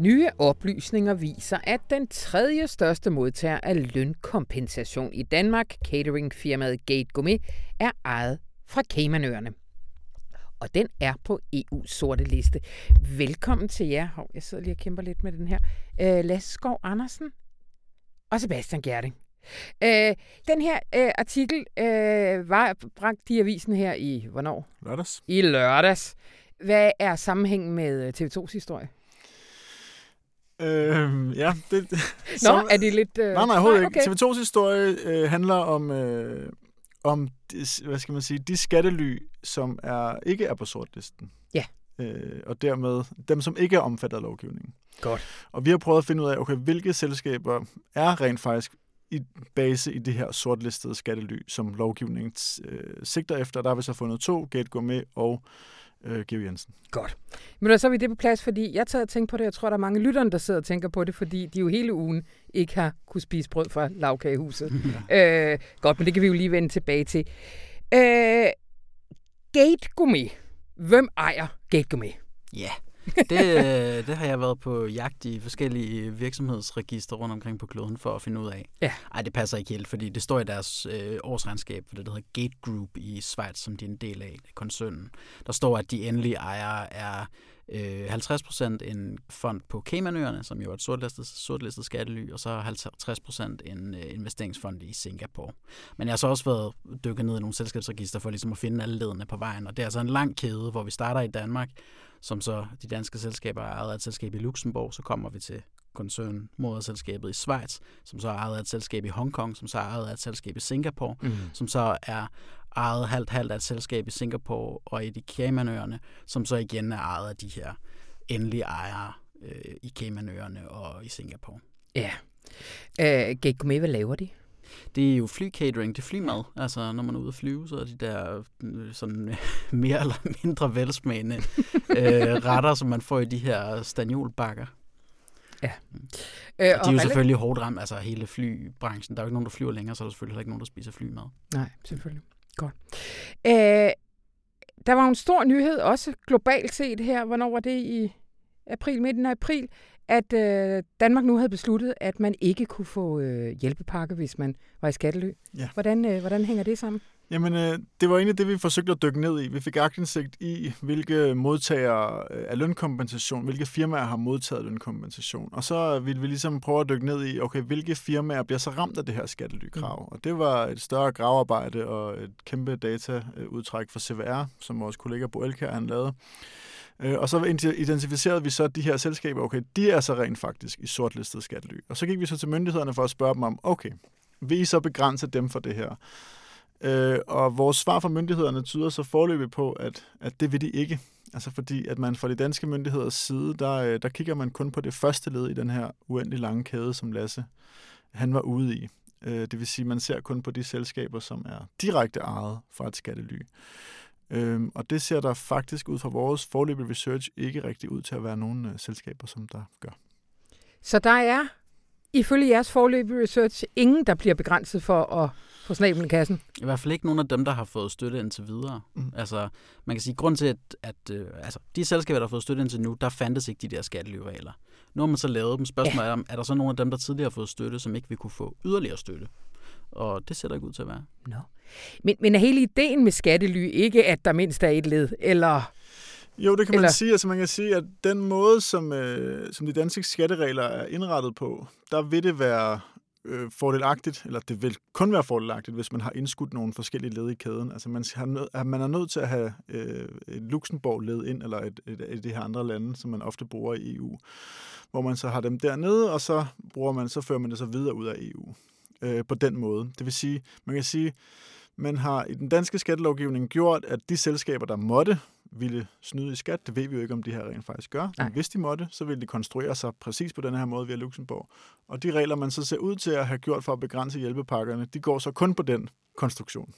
Nye oplysninger viser, at den tredje største modtager af lønkompensation i Danmark, cateringfirmaet Gate Gourmet, er ejet fra Caymanøerne. Og den er på EU's sorte liste. Velkommen til jer. Hov, jeg sidder lige og kæmper lidt med den her. Øh, Lasse Skov Andersen og Sebastian Gerding. Øh, den her øh, artikel øh, var bragt i avisen her i, hvornår? Lørdags. I lørdags. Hvad er sammenhængen med øh, TV2's historie? Øh, ja, det... Nå, som, er det lidt... Øh... Nej, nej, overhovedet okay. ikke. TV2's historie øh, handler om, øh, om hvad skal man sige, de skattely, som er ikke er på sortlisten. Ja. Øh, og dermed dem, som ikke er omfattet af lovgivningen. Godt. Og vi har prøvet at finde ud af, okay, hvilke selskaber er rent faktisk i base i det her sortlistede skattely, som lovgivningen øh, sigter efter. Der har vi så fundet to, Gate Gourmet og øh, Geo Jensen. Godt. Men så er vi det på plads, fordi jeg tager og tænker på det. Jeg tror, der er mange lytterne, der sidder og tænker på det, fordi de jo hele ugen ikke har kunne spise brød fra lavkagehuset. øh, godt, men det kan vi jo lige vende tilbage til. Øh, Gate Gourmet. Hvem ejer Gate Gourmet? Ja, det, øh, det har jeg været på jagt i forskellige virksomhedsregister rundt omkring på kloden for at finde ud af. Ja. Ej, det passer ikke helt, fordi det står i deres øh, årsregnskab for det, der hedder Gate Group i Schweiz, som de er en del af, koncernen. Der står, at de endelige ejere er øh, 50% en fond på Caymanøerne, som jo er et sortlistet, sortlistet skattely, og så 50% en øh, investeringsfond i Singapore. Men jeg har så også været dykket ned i nogle selskabsregister for ligesom at finde alle ledene på vejen, og det er altså en lang kæde, hvor vi starter i Danmark, som så de danske selskaber er ejet af et selskab i Luxembourg, så kommer vi til koncern moderselskabet i Schweiz, som så er ejet af et selskab i Hongkong, som så er ejet af et selskab i Singapore, mm. som så er ejet halvt-halvt af et selskab i Singapore og i de Caymanøerne, som så igen er ejet af de her endelige ejere øh, i Caymanøerne og i Singapore. Ja. Øh, med, hvad laver de? Det er jo flycatering, det er flymad. Altså, når man er ude at flyve, så er de der øh, sådan mere eller mindre velsmagende øh, retter, som man får i de her staniolbakker. Ja. Mm. Øh, og de er jo selvfølgelig hårdt ramt, altså hele flybranchen. Der er jo ikke nogen, der flyver længere, så er der selvfølgelig ikke nogen, der spiser flymad. Nej, selvfølgelig. Godt. Øh, der var en stor nyhed, også globalt set her. Hvornår var det i april, midten af april, at øh, Danmark nu havde besluttet, at man ikke kunne få øh, hjælpepakke, hvis man var i skattelø. Ja. Hvordan, øh, hvordan hænger det sammen? Jamen, øh, det var egentlig det, vi forsøgte at dykke ned i. Vi fik aktindsigt i, hvilke modtagere øh, af lønkompensation, hvilke firmaer har modtaget lønkompensation. Og så ville vi ligesom prøve at dykke ned i, okay, hvilke firmaer bliver så ramt af det her skattelykrav. Mm. Og det var et større gravarbejde og et kæmpe dataudtræk fra CVR, som vores kollega Bo Elkær han lavede. Øh, og så identificerede vi så de her selskaber, okay, de er så rent faktisk i sortlistet skattely. Og så gik vi så til myndighederne for at spørge dem om, okay, vil I så begrænse dem for det her? Øh, og vores svar fra myndighederne tyder så forløbig på, at, at det vil de ikke. Altså fordi, at man fra de danske myndigheders side, der, øh, der kigger man kun på det første led i den her uendelig lange kæde, som Lasse han var ude i. Øh, det vil sige, at man ser kun på de selskaber, som er direkte ejet fra et skattely. Øhm, og det ser der faktisk ud fra vores forløbige research ikke rigtig ud til at være nogen øh, selskaber, som der gør. Så der er, ifølge jeres forløbige research, ingen, der bliver begrænset for at få snablen i kassen? I hvert fald ikke nogen af dem, der har fået støtte indtil videre. Mm. Altså, man kan sige, grund til, at, at øh, altså, de selskaber, der har fået støtte indtil nu, der fandtes ikke de der skattelyregler. Nu har man så lavet dem. Spørgsmålet ja. er, er der så nogle af dem, der tidligere har fået støtte, som ikke vil kunne få yderligere støtte? Og det ser der ikke ud til at være. No. Men, men er hele ideen med skattely ikke, at der mindst er et led, eller... Jo, det kan man Eller... sige. Altså man kan sige, at den måde, som, øh, som de danske skatteregler er indrettet på, der vil det være øh, fordelagtigt, eller det vil kun være fordelagtigt, hvis man har indskudt nogle forskellige led i kæden. Altså man, har nød, man er nødt til at have øh, et Luxembourg-led ind, eller et, et, et af de her andre lande, som man ofte bruger i EU, hvor man så har dem dernede, og så bruger man, så fører man det så videre ud af EU øh, på den måde. Det vil sige, man kan sige, man har i den danske skattelovgivning gjort, at de selskaber, der måtte ville snyde i skat, det ved vi jo ikke, om de her rent faktisk gør, Nej. men hvis de måtte, så ville de konstruere sig præcis på den her måde via Luxembourg. Og de regler, man så ser ud til at have gjort for at begrænse hjælpepakkerne, de går så kun på den konstruktion.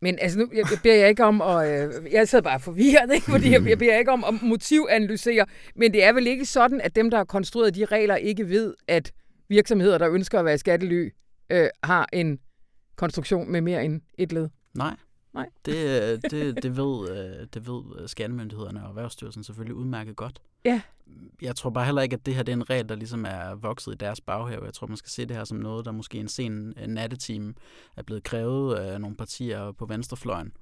Men altså nu jeg, jeg beder jeg ikke om at... Øh, jeg sidder bare forvirret, ikke? fordi jeg, jeg beder ikke om at motivanalysere, men det er vel ikke sådan, at dem, der har konstrueret de regler, ikke ved, at virksomheder, der ønsker at være skattely, øh, har en konstruktion med mere end et led? Nej. Nej. Det, øh, det, det, ved, øh, det ved øh, skattemyndighederne og Erhvervsstyrelsen selvfølgelig udmærket godt. Ja. Jeg tror bare heller ikke, at det her det er en regel, der ligesom er vokset i deres baghave. Jeg tror, man skal se det her som noget, der måske en sen nattetime er blevet krævet af nogle partier på venstrefløjen.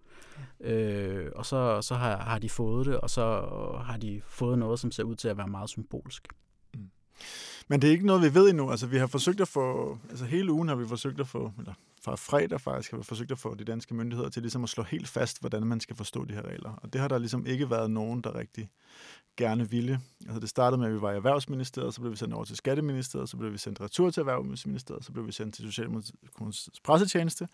Øh, og så, så har, har de fået det, og så har de fået noget, som ser ud til at være meget symbolsk. Men det er ikke noget, vi ved endnu. Altså, vi har forsøgt at få, altså hele ugen har vi forsøgt at få, eller fra fredag faktisk, har vi forsøgt at få de danske myndigheder til ligesom at slå helt fast, hvordan man skal forstå de her regler. Og det har der ligesom ikke været nogen, der rigtig gerne ville. Altså det startede med, at vi var i Erhvervsministeriet, så blev vi sendt over til Skatteministeriet, så blev vi sendt retur til Erhvervsministeriet, så blev vi sendt til Socialdemokratiets pressetjeneste,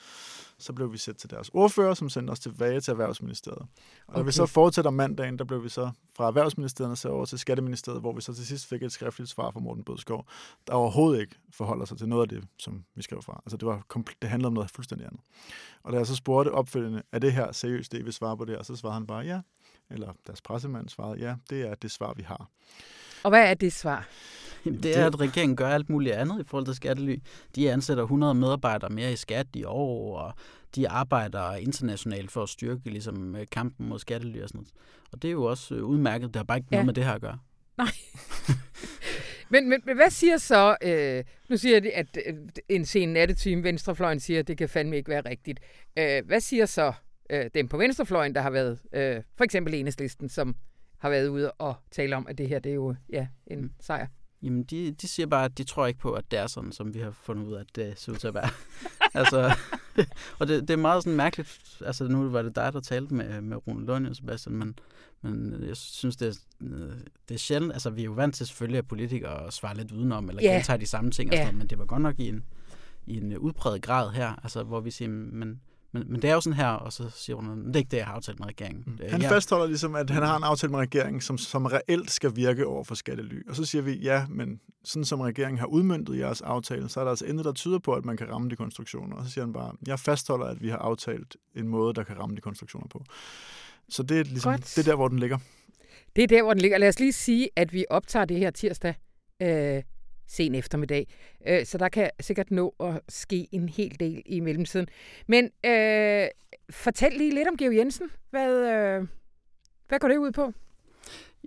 så blev vi sendt til deres ordfører, som sendte os tilbage til Erhvervsministeriet. Og okay. da vi så fortsætter mandagen, der blev vi så fra Erhvervsministeriet så over til Skatteministeriet, hvor vi så til sidst fik et skriftligt svar fra Morten Bødskov, der overhovedet ikke forholder sig til noget af det, som vi skrev fra. Altså det, var det handlede om noget fuldstændig andet. Og da jeg så spurgte opfølgende, er det her seriøst det, I vil svare på det her, så svarede han bare, ja, eller deres pressemand svarede, ja, det er det svar, vi har. Og hvad er det svar? Det er, at regeringen gør alt muligt andet i forhold til skattely. De ansætter 100 medarbejdere mere i skat i år, og de arbejder internationalt for at styrke ligesom, kampen mod skattely og sådan noget. Og det er jo også øh, udmærket. Det har bare ikke ja. noget med det her at gøre. Nej. men, men, men hvad siger så, øh, nu siger de, at øh, en sen nattetime, Venstrefløjen siger, at det kan fandme ikke være rigtigt. Øh, hvad siger så øh, dem på venstrefløjen, der har været, øh, for eksempel enhedslisten, som har været ude og tale om, at det her det er jo ja, en mm. sejr. Jamen, de, de siger bare, at de tror ikke på, at det er sådan, som vi har fundet ud af, at det ser ud til at være. altså, og det, det er meget sådan mærkeligt. Altså, nu var det dig, der talte med, med Rune Lund og Sebastian, men, men jeg synes, det er, det er sjældent. Altså, vi er jo vant til selvfølgelig, at politikere svarer lidt udenom, eller yeah. gentager de samme ting, og sådan, yeah. men det var godt nok i en, i en udpræget grad her, altså, hvor vi siger, men men, men det er jo sådan her, og så siger hun, det er ikke det, jeg har aftalt med regeringen. Mm. Han jeg... fastholder ligesom, at han har en aftale med regeringen, som, som reelt skal virke over for skattely. Og så siger vi, ja, men sådan som regeringen har udmyndtet jeres aftale, så er der altså intet, der tyder på, at man kan ramme de konstruktioner. Og så siger han bare, jeg fastholder, at vi har aftalt en måde, der kan ramme de konstruktioner på. Så det er, ligesom, det er der, hvor den ligger. Det er der, hvor den ligger. Lad os lige sige, at vi optager det her tirsdag. Øh sen eftermiddag. Øh, så der kan sikkert nå at ske en hel del i mellemtiden. Men øh, fortæl lige lidt om Georg Jensen. Hvad, øh, hvad går det ud på?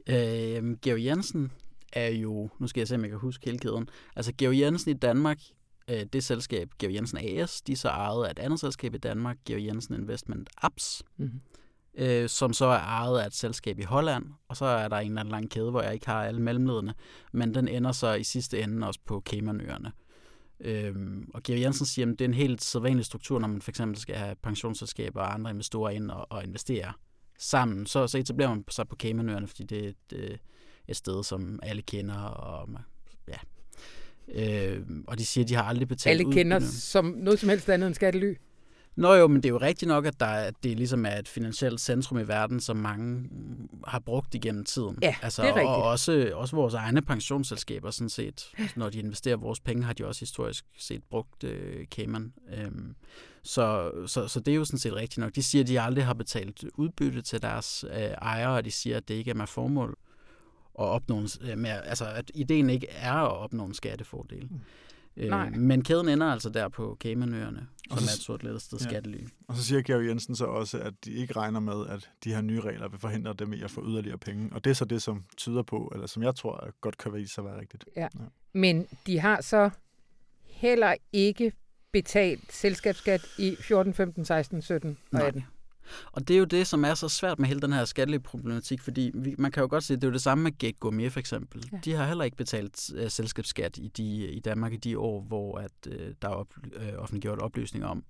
Øh, Georg Jensen er jo, nu skal jeg se, om jeg kan huske hele kæden. Altså Georg Jensen i Danmark, øh, det selskab, Georg Jensen AS, de så ejet af et andet selskab i Danmark, Georg Jensen Investment Apps. Mm-hmm øh, som så er ejet af et selskab i Holland, og så er der en eller anden lang kæde, hvor jeg ikke har alle mellemlederne, men den ender så i sidste ende også på Caymanøerne. Øhm, og Georg Jensen siger, at det er en helt sædvanlig struktur, når man for eksempel skal have pensionsselskaber og andre investorer ind og, og investere sammen. Så, så etablerer man sig på Caymanøerne, fordi det er et, øh, et sted, som alle kender, og ja, Øh, og de siger, at de har aldrig betalt Alle kender som noget som helst andet end skattely? Nå jo, men det er jo rigtigt nok, at der er, det ligesom er et finansielt centrum i verden, som mange har brugt igennem tiden. Ja, altså, det er rigtigt. Og også, også vores egne pensionsselskaber, sådan set. Når de investerer vores penge, har de også historisk set brugt øh, Cayman. Øhm, så, så, så det er jo sådan set rigtigt nok. De siger, at de aldrig har betalt udbytte til deres øh, ejere, og de siger, at det ikke er med formål at opnå en, med, altså at ideen ikke er at opnå en skattefordel. Mm. Øh, men kæden ender altså der på Caymanøerne, som så, er et sort ledsted ja. skattely. Og så siger Georg Jensen så også, at de ikke regner med, at de her nye regler vil forhindre dem i at få yderligere penge. Og det er så det, som tyder på, eller som jeg tror godt kan vise sig at være rigtigt. Ja. ja. Men de har så heller ikke betalt selskabsskat i 14, 15, 16, 17 og 18. Og det er jo det, som er så svært med hele den her skattelyproblematik, fordi vi, man kan jo godt se, at det er jo det samme med Gate Gourmet for eksempel. Ja. De har heller ikke betalt uh, selskabsskat i, de, i Danmark i de år, hvor at, uh, der er op, uh, offentliggjort oplysninger om.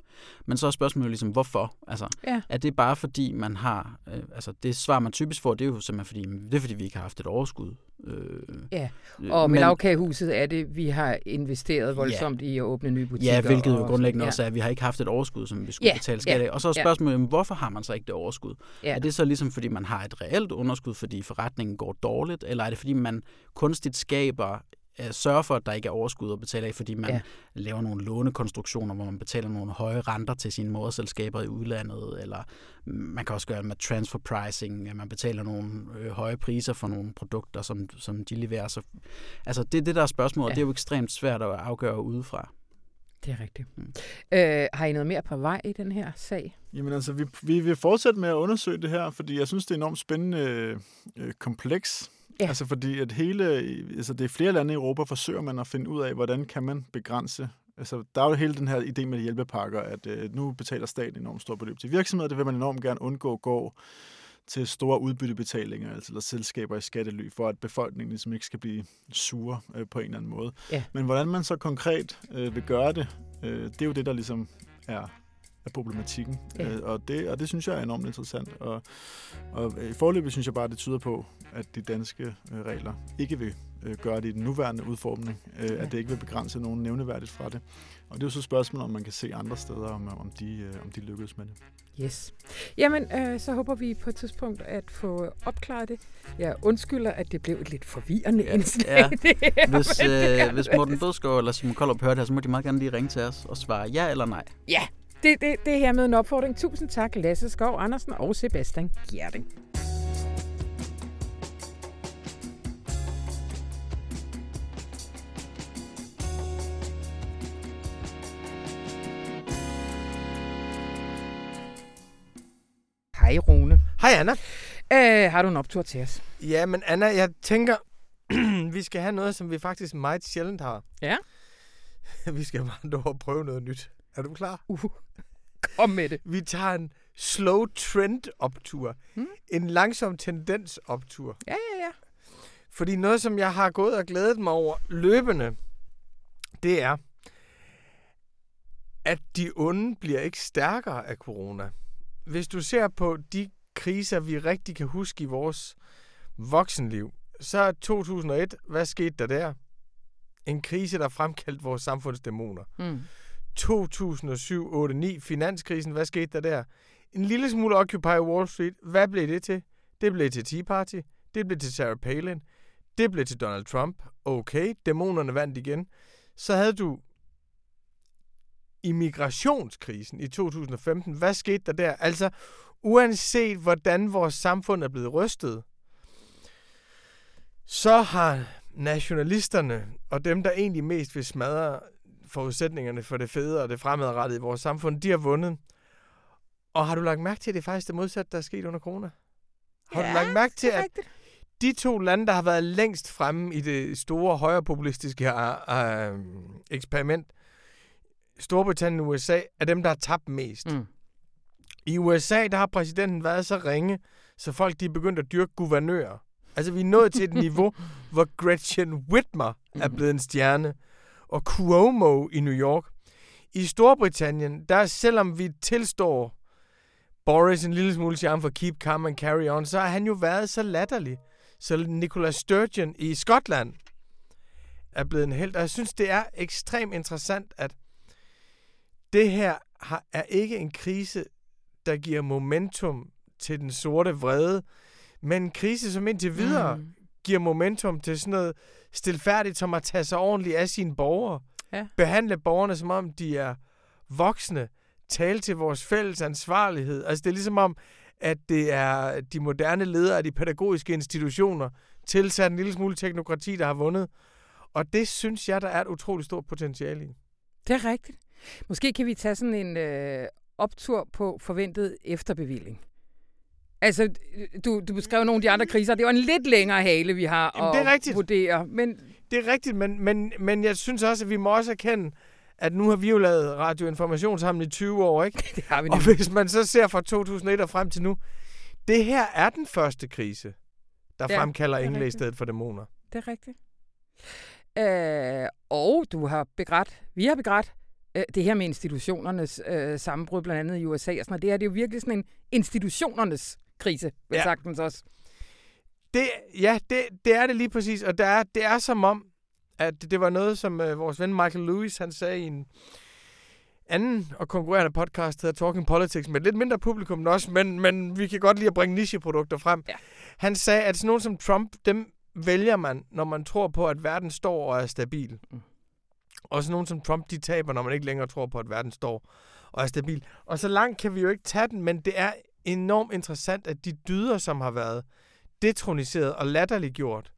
Men så er spørgsmålet ligesom, hvorfor? Altså, ja. Er det bare fordi, man har... Uh, altså, det svar, man typisk får, det er jo simpelthen fordi, det er fordi, vi ikke har haft et overskud. Øh, ja, og med lavkagehuset er det, vi har investeret voldsomt ja. i at åbne nye butikker. Ja, hvilket jo grundlæggende ja. også er, at vi har ikke haft et overskud, som vi skulle ja. betale skat af. Og så er spørgsmålet, ja. hvorfor har man så ikke det overskud? Ja. Er det så ligesom, fordi man har et reelt underskud, fordi forretningen går dårligt, eller er det, fordi man kunstigt skaber øh, sørger for, at der ikke er overskud at betale af, fordi man ja. laver nogle lånekonstruktioner, hvor man betaler nogle høje renter til sine moderselskaber i udlandet, eller man kan også gøre med transfer pricing, at man betaler nogle øh, høje priser for nogle produkter, som, som de leverer. Så, altså det er det, der er spørgsmålet, ja. det er jo ekstremt svært at afgøre udefra. Det er rigtigt. Mm. Øh, har I noget mere på vej i den her sag? Jamen altså, vi, vi vil fortsætte med at undersøge det her, fordi jeg synes, det er enormt spændende øh, kompleks. Ja. Altså fordi at hele, altså det er flere lande i Europa, forsøger man at finde ud af, hvordan kan man begrænse Altså, der er jo hele den her idé med hjælpepakker, at øh, nu betaler staten enormt stort beløb til virksomheder. Det vil man enormt gerne undgå går til store udbyttebetalinger, altså eller selskaber i skattely, for at befolkningen ligesom ikke skal blive sure øh, på en eller anden måde. Ja. Men hvordan man så konkret øh, vil gøre det, øh, det er jo det, der ligesom er af problematikken. Ja. Øh, og, det, og det synes jeg er enormt interessant. Og, og i forløbet synes jeg bare, det tyder på, at de danske øh, regler ikke vil øh, gøre det i den nuværende udformning, øh, ja. at det ikke vil begrænse nogen nævneværdigt fra det. Og det er jo så spørgsmålet, om man kan se andre steder, om, om, de, øh, om de lykkes med det. Yes. Jamen, øh, så håber vi på et tidspunkt at få opklaret det. Jeg undskylder, at det blev et lidt forvirrende ja. indslag. Ja. Her, hvis, øh, hvis Morten Bødskov eller Simon Koldrup hørte her, så må de meget gerne lige ringe til os og svare ja eller nej. Ja, det, det, det her med en opfordring. Tusind tak, Lasse Skov Andersen og Sebastian Gjerding. Hej Rune. Hej Anna. Øh, har du en optur til os? Ja, men Anna, jeg tænker, vi skal have noget, som vi faktisk meget sjældent har. Ja? vi skal bare prøve noget nyt. Er du klar? Uh, kom med det. Vi tager en slow trend optur. Hmm? En langsom tendens optur. Ja, ja, ja. Fordi noget, som jeg har gået og glædet mig over løbende, det er, at de onde bliver ikke stærkere af corona. Hvis du ser på de kriser, vi rigtig kan huske i vores voksenliv, så 2001, hvad skete der der? En krise, der fremkaldte vores samfundsdæmoner. Mm. 2007, 8, 9, finanskrisen, hvad skete der der? En lille smule Occupy Wall Street, hvad blev det til? Det blev til Tea Party, det blev til Sarah Palin, det blev til Donald Trump. Okay, dæmonerne vandt igen. Så havde du immigrationskrisen i 2015. Hvad skete der der? Altså, uanset hvordan vores samfund er blevet rystet, så har nationalisterne og dem, der egentlig mest vil smadre forudsætningerne for det fede og det fremadrettede i vores samfund, de har vundet. Og har du lagt mærke til, at det er faktisk det modsatte, der er sket under corona? Har ja, du lagt mærke til, at de to lande, der har været længst fremme i det store højrepopulistiske uh, eksperiment, Storbritannien og USA, er dem, der har tabt mest. Mm. I USA, der har præsidenten været så ringe, så folk de er begyndt at dyrke guvernører. Altså, vi er nået til et niveau, hvor Gretchen Whitmer er blevet en stjerne og Cuomo i New York. I Storbritannien, der selvom vi tilstår Boris en lille smule charme for Keep Calm and Carry On, så har han jo været så latterlig. Så Nicola Sturgeon i Skotland er blevet en held. Og jeg synes, det er ekstremt interessant, at det her har, er ikke en krise, der giver momentum til den sorte vrede, men en krise, som indtil videre mm. giver momentum til sådan noget stilfærdigt som at tage sig ordentligt af sine borgere. Ja. Behandle borgerne, som om de er voksne. Tale til vores fælles ansvarlighed. Altså det er ligesom om, at det er de moderne ledere af de pædagogiske institutioner, tilsat en lille smule teknokrati, der har vundet. Og det synes jeg, der er et utroligt stort potentiale i. Det er rigtigt. Måske kan vi tage sådan en øh, optur på forventet efterbevilling. Altså, du, du beskrev nogle af de andre kriser. Det var en lidt længere hale, vi har Jamen, at det er rigtigt. vurdere. Men... Det er rigtigt, men, men, men jeg synes også, at vi må også erkende, at nu har vi jo lavet radioinformation sammen i 20 år, ikke? Det har vi Og hvis man så ser fra 2001 og frem til nu, det her er den første krise, der Ja, fremkalder er engle i stedet for dæmoner. Det er rigtigt. Øh, og du har begrædt, vi har begrædt, øh, det her med institutionernes øh, sammenbrud, blandt andet i USA og sådan noget. Det her det er jo virkelig sådan en institutionernes krise, vil ja. Sagtens også. Det, ja, det, det er det lige præcis, og der er, det er som om, at det var noget, som øh, vores ven Michael Lewis, han sagde i en anden og konkurrerende podcast, der hedder Talking Politics, med lidt mindre publikum end os, men, men vi kan godt lide at bringe nicheprodukter frem. Ja. Han sagde, at sådan nogen som Trump, dem vælger man, når man tror på, at verden står og er stabil. Mm. Og nogen som Trump, de taber, når man ikke længere tror på, at verden står og er stabil. Og så langt kan vi jo ikke tage den, men det er enormt interessant, at de dyder, som har været detroniseret og latterliggjort,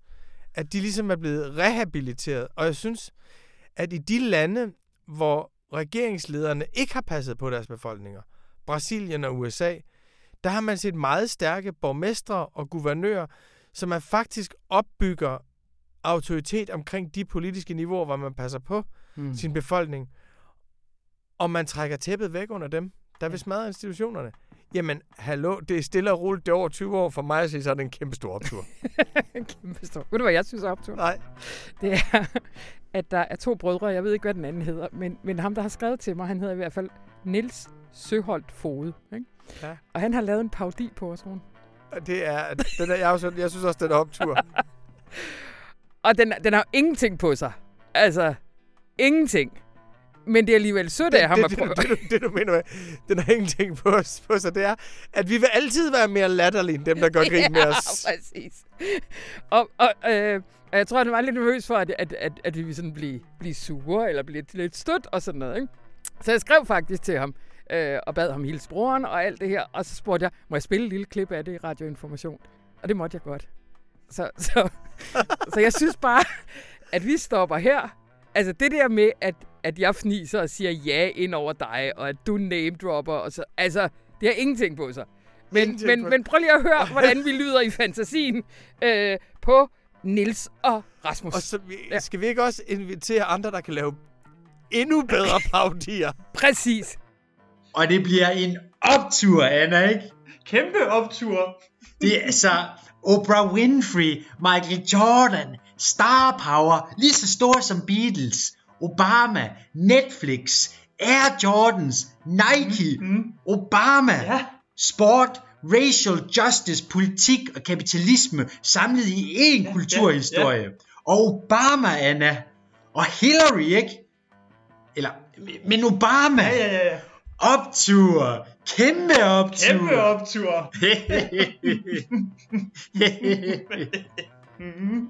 at de ligesom er blevet rehabiliteret. Og jeg synes, at i de lande, hvor regeringslederne ikke har passet på deres befolkninger, Brasilien og USA, der har man set meget stærke borgmestre og guvernører, som man faktisk opbygger autoritet omkring de politiske niveauer, hvor man passer på Mm. sin befolkning, og man trækker tæppet væk under dem, der vil smadre institutionerne. Jamen, hallo, det er stille og roligt, det er over 20 år for mig at sige, så er det en kæmpe stor optur. Kæmpe stor. Ved du, hvad jeg synes er optur? Nej. Det er, at der er to brødre, jeg ved ikke, hvad den anden hedder, men, men ham, der har skrevet til mig, han hedder i hvert fald Nils Søholt Fode. Ikke? Ja. Og han har lavet en paudi på os, Rune. Det er, den er jeg, også, jeg synes også, den er optur. Og den, den har ingenting på sig. Altså, ingenting. Men det er alligevel sødt af ham det, at det, prøve. det, det, det, du mener med, den har ingenting på, os, på sig, det er, at vi vil altid være mere latterlige end dem, der gør grin med os. Ja, præcis. Og, og, øh, og jeg tror, han var lidt nervøs for, at, at, at, at vi ville sådan blive, blive sure, eller blive lidt, lidt stødt og sådan noget. Ikke? Så jeg skrev faktisk til ham, øh, og bad ham hilse broren og alt det her. Og så spurgte jeg, må jeg spille et lille klip af det i radioinformation? Og det måtte jeg godt. Så, så, så jeg synes bare, at vi stopper her. Altså det der med, at, at jeg fniser og siger ja ind over dig, og at du name dropper, og så, altså, det har ingenting på sig. Men, men, på- men prøv lige at høre, hvordan vi lyder i fantasien øh, på Nils og Rasmus. Og så vi, Ja. skal vi ikke også invitere andre, der kan lave endnu bedre paudier? Præcis. Og det bliver en optur, Anna, ikke? Kæmpe optur. Det er altså Oprah Winfrey, Michael Jordan, Star Power, lige så stor som Beatles, Obama, Netflix, Air Jordans, Nike, Mm. Obama, Ja. sport, racial justice, politik og kapitalisme samlet i én kulturhistorie. Og Obama, Anna, og Hillary, ikke? Eller, men Obama, Ja, ja, ja, ja. optur, kæmpe optur. Kæmpe optur. Mhm.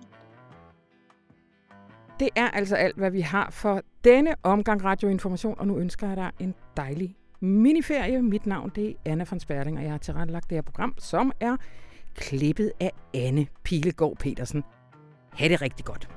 Det er altså alt, hvad vi har for denne omgang radioinformation, og nu ønsker jeg dig en dejlig miniferie. Mit navn det er Anna von Sperling, og jeg har tilrettelagt det her program, som er klippet af Anne Pilegaard Petersen. Ha' det rigtig godt.